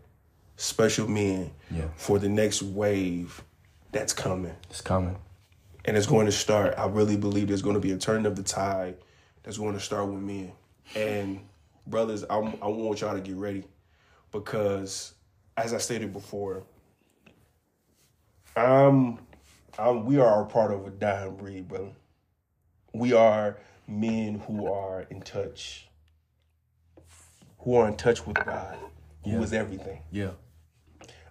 special men Yeah. for the next wave that's coming. It's coming. And it's going to start. I really believe there's going to be a turn of the tide that's going to start with men. And brothers, I, I want y'all to get ready because, as I stated before, I'm, I'm we are a part of a dying breed, brother. We are men who are in touch, who are in touch with God, who is everything. Yeah.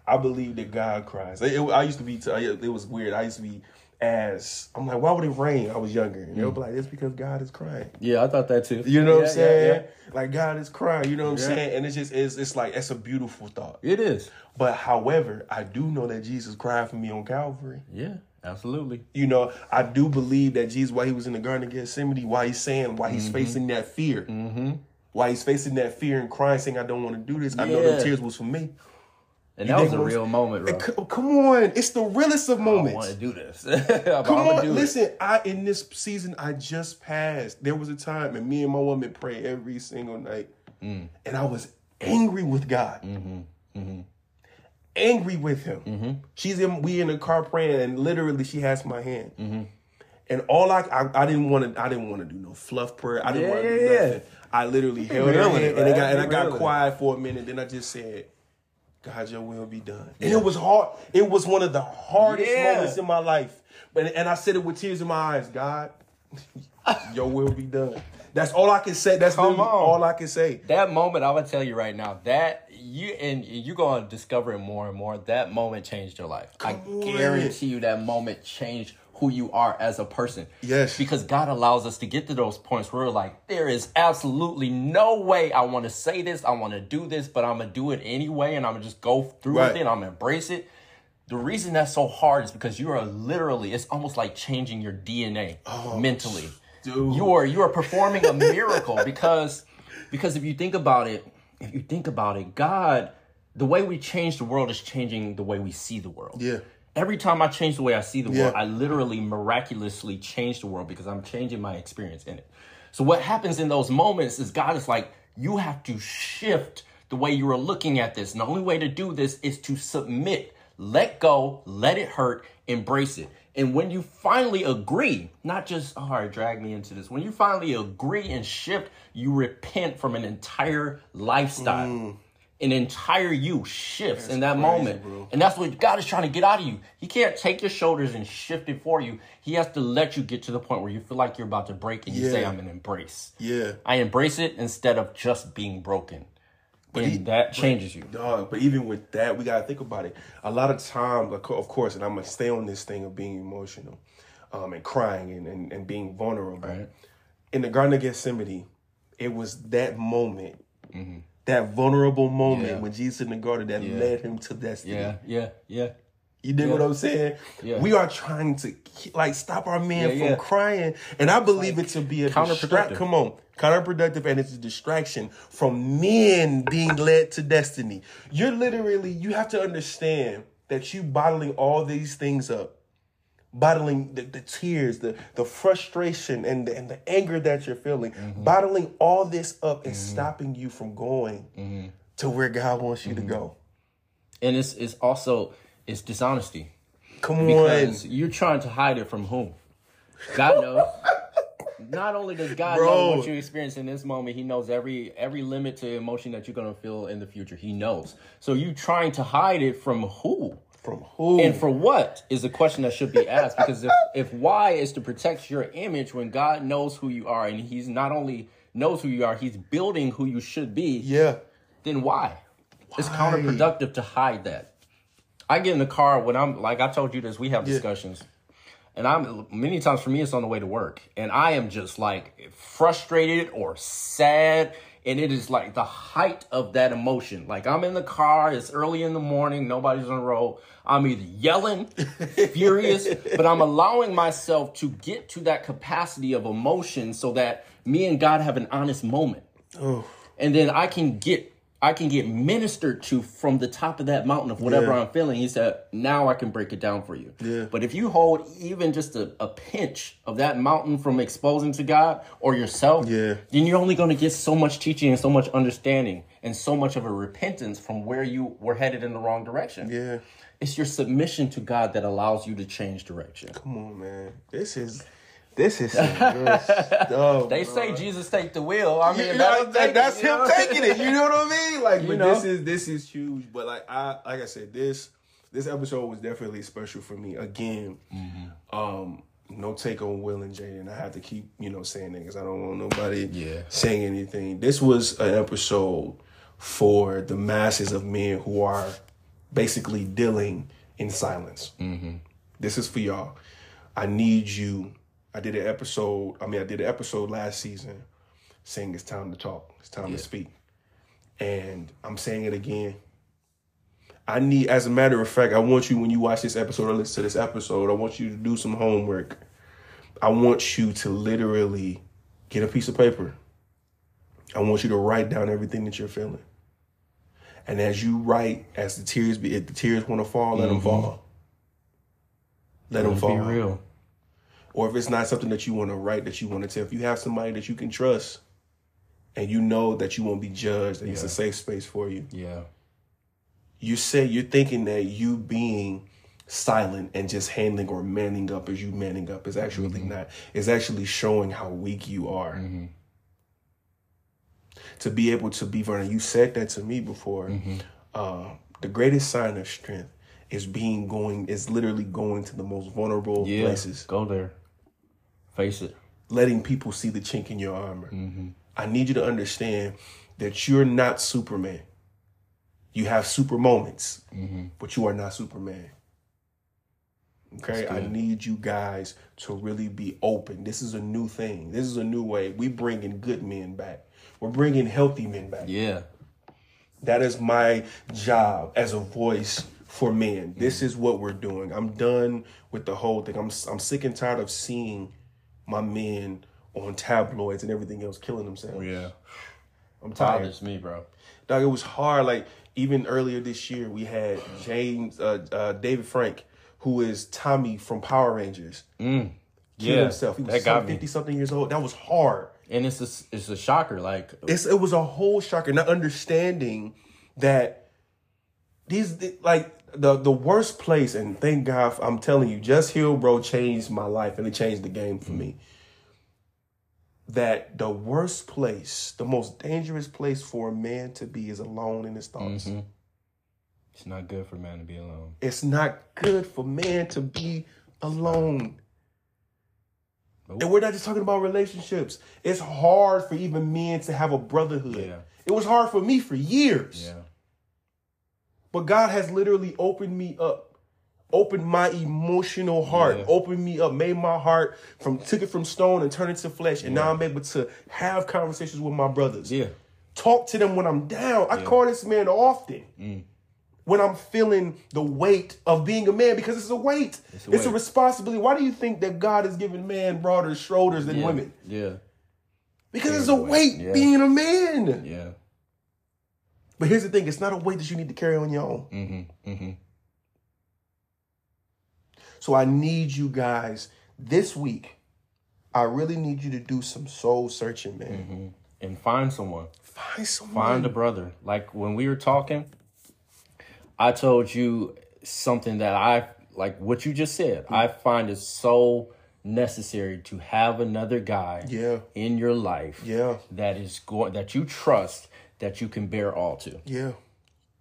I believe that God cries. It, it- I used to be. It was weird. I used to be as I'm like, why would it rain? I was younger, and they'll be like, it's because God is crying. Yeah, I thought that too. You know what I'm saying? yeah, Like God is crying. You know what I'm saying? And it's just it's it's like it's a beautiful thought. It is. But however, I do know that Jesus cried for me on Calvary. Yeah, absolutely. You know, I do believe that Jesus, while he was in the Garden of Gethsemane, why he's saying, why he's facing that fear, mm-hmm. Why he's facing that fear and crying, saying, I don't want to do this. I know the tears was for me. And You that was a real moment, bro. C- come on, it's the realest of moments. I want to do this. Come on, do it. listen. I in this season I just passed. There was a time, and me and my woman pray every single night, Mm. and I was angry with God, Mm-hmm. angry with Him. She's in. We in the car praying, and literally she has my hand, Mm-hmm. And all I I, I didn't want to I didn't want to do no fluff prayer. I didn't Yeah, want to do yeah, yeah. nothing. I literally held her real with it, and, it got, and I got real with it. quiet for a minute. Then I just said. God, your will be done. And it was hard. It was one of the hardest Yeah. moments in my life. But and I said it with tears in my eyes. God, your will be done. That's all I can say. That's on. all I can say. that moment, I would tell you right now that you and you're gonna discover it more and more. That moment changed your life. I Come on. guarantee you, that moment changed who you are as a person. Yes. because God allows us to get to those points where we're like, there is absolutely no way I want to say this, I want to do this, but I'm gonna do it anyway, and I'm gonna just go through Right. with it. I'm gonna embrace it. The reason that's so hard is because you are literally, it's almost like changing your DNA oh, mentally. dude. You are you are performing a miracle because because if you think about it, if you think about it, God, the way we change the world is changing the way we see the world. Yeah. Every time I change the way I see the world, Yeah. I literally miraculously change the world because I'm changing my experience in it. So what happens in those moments is God is like, you have to shift the way you are looking at this. And the only way to do this is to submit, let go, let it hurt, embrace it. And when you finally agree, not just, oh, all right, drag me into this. When you finally agree and shift, you repent from an entire lifestyle. Mm. An entire you shifts in that crazy, moment. bro. And that's what God is trying to get out of you. He can't take your shoulders and shift it for you. He has to let you get to the point where you feel like you're about to break and you say, I'm an embrace. Yeah. I embrace it instead of just being broken. and he- that changes you. Dog, but even with that, we gotta think about it. A lot of times, of course, and I'm gonna stay on this thing of being emotional, um, and crying and, and, and being vulnerable. Right. In the Garden of Gethsemane, it was that moment, that vulnerable moment. Yeah. when Jesus in the garden that led him to destiny. Yeah, yeah, yeah. You dig what I'm saying? Yeah. We are trying to like stop our man Yeah, from yeah. crying, and I believe it to be a counterproductive. distract. Come on, counterproductive, and it's a distraction from men being led to destiny. You're literally you have to understand that you bottling all these things up, bottling the, the tears, the the frustration, and the, and the anger that you're feeling, Mm-hmm. bottling all this up is stopping you from going to where God wants you Mm-hmm. to go. And it's it's also it's dishonesty. Come on. Because you're trying to hide it from whom? God knows. Not only does God know what you experience in this moment, He knows every every limit to emotion that you're gonna feel in the future. He knows. So you trying to hide it from who? From who? And for what is the question that should be asked? Because if, if why is to protect your image when God knows who you are and He's not only knows who you are, He's building who you should be, yeah. then why? It's counterproductive to hide that. I get in the car when I'm like I told you this, we have discussions. And I'm many times for me it's on the way to work. And I am just like frustrated or sad. And it is like the height of that emotion. Like I'm in the car, it's early in the morning, nobody's on the road. I'm either yelling, furious, but I'm allowing myself to get to that capacity of emotion so that me and God have an honest moment and then I can get I can get ministered to from the top of that mountain of whatever Yeah. I'm feeling. He said, now I can break it down for you. Yeah. But if you hold even just a, a pinch of that mountain from exposing to God or yourself, Yeah. then you're only going to get so much teaching and so much understanding and so much of a repentance from where you were headed in the wrong direction. Yeah. It's your submission to God that allows you to change direction. Come on, man. This is this is some good stuff. They say Jesus take the wheel. I mean, You know, that- that's it, him know? taking it. You know what I mean? Like, You but know? this is this is huge. But like I like I said, this this episode was definitely special for me. Again, Mm-hmm. um, no take on Will and Jada. I have to keep you know saying that because I don't want nobody Yeah. saying anything. This was an episode for the masses of men who are basically dealing in silence. Mm-hmm. This is for y'all. I need you. I did an episode. I mean, I did an episode last season saying it's time to talk. It's time to speak. And I'm saying it again. I need, as a matter of fact, I want you when you watch this episode or listen to this episode, I want you to do some homework. I want you to literally get a piece of paper. I want you to write down everything that you're feeling. And as you write, as the tears be, if the tears want to fall, let them fall. Let them fall. Be real. Or if it's not something that you want to write that you want to tell, if you have somebody that you can trust and you know that you won't be judged, that it's a safe space for you, Yeah. you say you're thinking that you being silent and just handling or manning up as you manning up is actually mm-hmm. not. is actually showing how weak you are. Mm-hmm. To be able to be vulnerable, you said that to me before. Mm-hmm. Uh, the greatest sign of strength is being going is literally going to the most vulnerable Yeah. places Go there. Face it. letting people see the chink in your armor. I need you to understand that you're not Superman. You have super moments, but you are not Superman. Okay, I need you guys to really be open. This is a new thing. This is a new way. We bringing good men back. We're bringing healthy men back. Yeah. That is my job as a voice for men. This mm-hmm. is what we're doing. I'm done with the whole thing. I'm I'm sick and tired of seeing my men on tabloids and everything else killing themselves. Yeah. I'm tired. Bothers me, bro. Dog, it was hard. Like even earlier this year, we had James uh, uh, David Frank, who is Tommy from Power Rangers, Mm. killed Yeah. himself. He was that got me. fifty something years old. That was hard. And it's a, it's a shocker. Like, it's it was a whole shocker not understanding that these like the the worst place and thank God I'm telling you Just Heal bro changed my life and it changed the game for me that the worst place the most dangerous place for a man to be is alone in his thoughts Mhm. it's not good for man to be alone. it's not good for man to be alone Nope. and we're not just talking about relationships it's hard for even men to have a brotherhood Yeah. it was hard for me for years Yeah. But God has literally opened me up, opened my emotional heart, Yeah. opened me up, made my heart from took it from stone and turned it to flesh. And now I'm able to have conversations with my brothers. Yeah. Talk to them when I'm down. I call this man often. Mm. When I'm feeling the weight of being a man, because it's a weight. It's a a, weight. responsibility. Why do you think that God has given man broader shoulders than Yeah. women? Yeah. Because it's a a weight, yeah. being a man. Yeah. But here's the thing: it's not a weight that you need to carry on your own. Mm-hmm. Mm-hmm. So I need you guys this week. I really need you to do some soul searching, man. Mm-hmm. And find someone. Find someone. Find a brother. Like when we were talking, I told you something that I like what you just said. I find it so necessary to have another guy Yeah. in your life Yeah. that is going that you trust that you can bear all to. Yeah.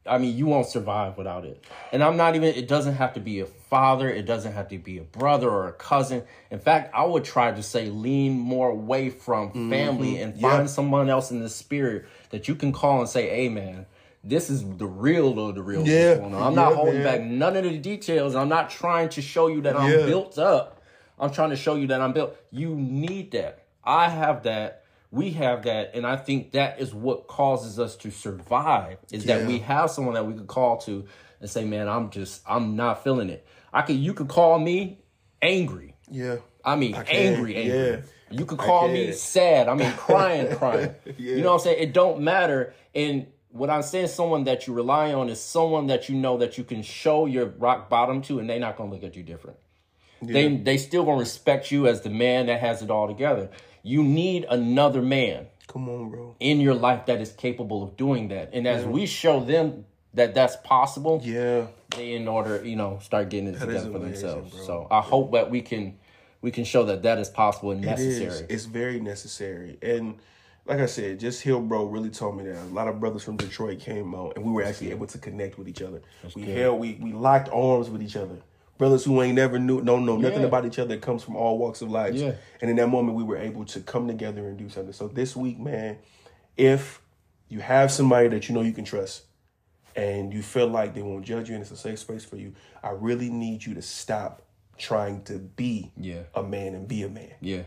I mean, you won't survive without it. And I'm not even, it doesn't have to be a father. It doesn't have to be a brother or a cousin. In fact, I would try to say lean more away from mm-hmm. family and find Yeah. someone else in the spirit that you can call and say, hey, man, this is the real of the real. Yeah. I'm not Yeah, holding man. back none of the details. I'm not trying to show you that I'm Yeah. built up. I'm trying to show you that I'm built. You need that. I have that. We have that, and I think that is what causes us to survive. Is that we have someone that we could call to and say, "Man, I'm just, I'm not feeling it." I could, you could call me angry. Yeah. I mean, can, angry, angry. yeah. You could call me sad. I mean, crying, crying. Yeah. You know what I'm saying? It don't matter. And what I'm saying, someone that you rely on is someone that you know that you can show your rock bottom to, and they're not gonna look at you different. They they still gonna respect you as the man that has it all together. You need another man Come on, bro. in your life that is capable of doing that, and as we show them that that's possible, Yeah. they in order you know start getting it is together for amazing, themselves. bro. So I hope that we can we can show that that is possible and necessary. It's very necessary. And like I said, just Heal Bro really told me that. A lot of brothers from Detroit came out and we were actually able to connect with each other. we held we we locked arms with each other. Brothers who ain't never knew don't know nothing Yeah. about each other comes from all walks of life. Yeah. And in that moment we were able to come together and do something. So this week, man, if you have somebody that you know you can trust and you feel like they won't judge you and it's a safe space for you, I really need you to stop trying to be Yeah. a man and be a man. Yeah,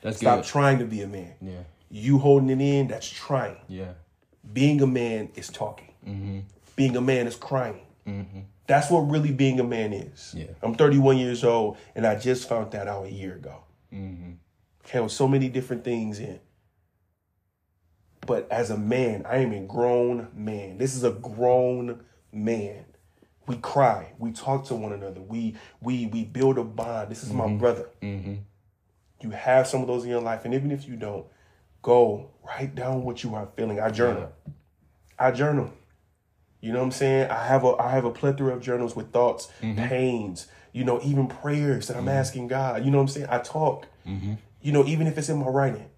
that's Stop good. trying to be a man. Yeah, You holding it in, that's trying. yeah, Being a man is talking. Mm-hmm. Being a man is crying. That's what really being a man is. Yeah. I'm 31 years old, and I just found that out a year ago. Mm-hmm. Held so many different things in. But as a man, I am a grown man. This is a grown man. We cry. We talk to one another. We we we build a bond. This is my brother. Mm-hmm. You have some of those in your life, and even if you don't, go write down what you are feeling. I journal. I journal. You know what I'm saying? I have a I have a plethora of journals with thoughts, mm-hmm. pains, you know, even prayers that I'm mm-hmm. asking God. You know what I'm saying? I talk. Mm-hmm. You know, even if it's in my writing.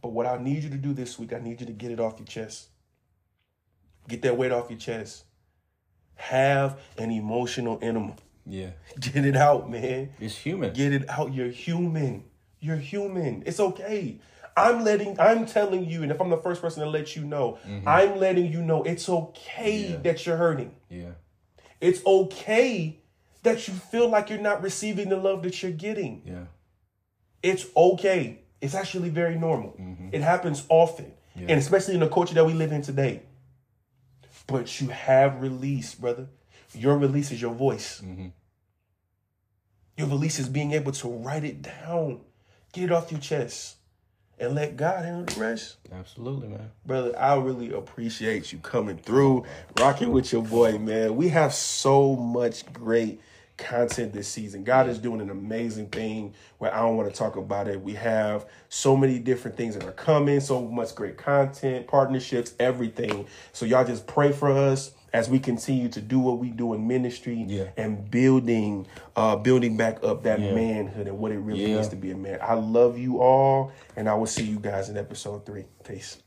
But what I need you to do this week, I need you to get it off your chest. Get that weight off your chest. Have an emotional enema. yeah. Get it out, man. It's human. Get it out. You're human. You're human. It's okay. I'm letting, I'm telling you, and if I'm the first person to let you know, mm-hmm. I'm letting you know it's okay Yeah. that you're hurting. Yeah, It's okay that you feel like you're not receiving the love that you're getting. yeah, It's okay. It's actually very normal. Mm-hmm. It happens often, and especially in the culture that we live in today. But you have release, brother. Your release is your voice. Mm-hmm. Your release is being able to write it down, get it off your chest, and let God handle the rest. absolutely, man. Brother, I really appreciate you coming through, rocking with your boy, man. We have so much great content this season. God is doing an amazing thing where I don't want to talk about it. We have so many different things that are coming, so much great content, partnerships, everything. So y'all just pray for us as we continue to do what we do in ministry Yeah. and building uh building back up that Yeah. manhood and what it really Yeah. means to be a man. I love you all and I will see you guys in episode 3. Peace.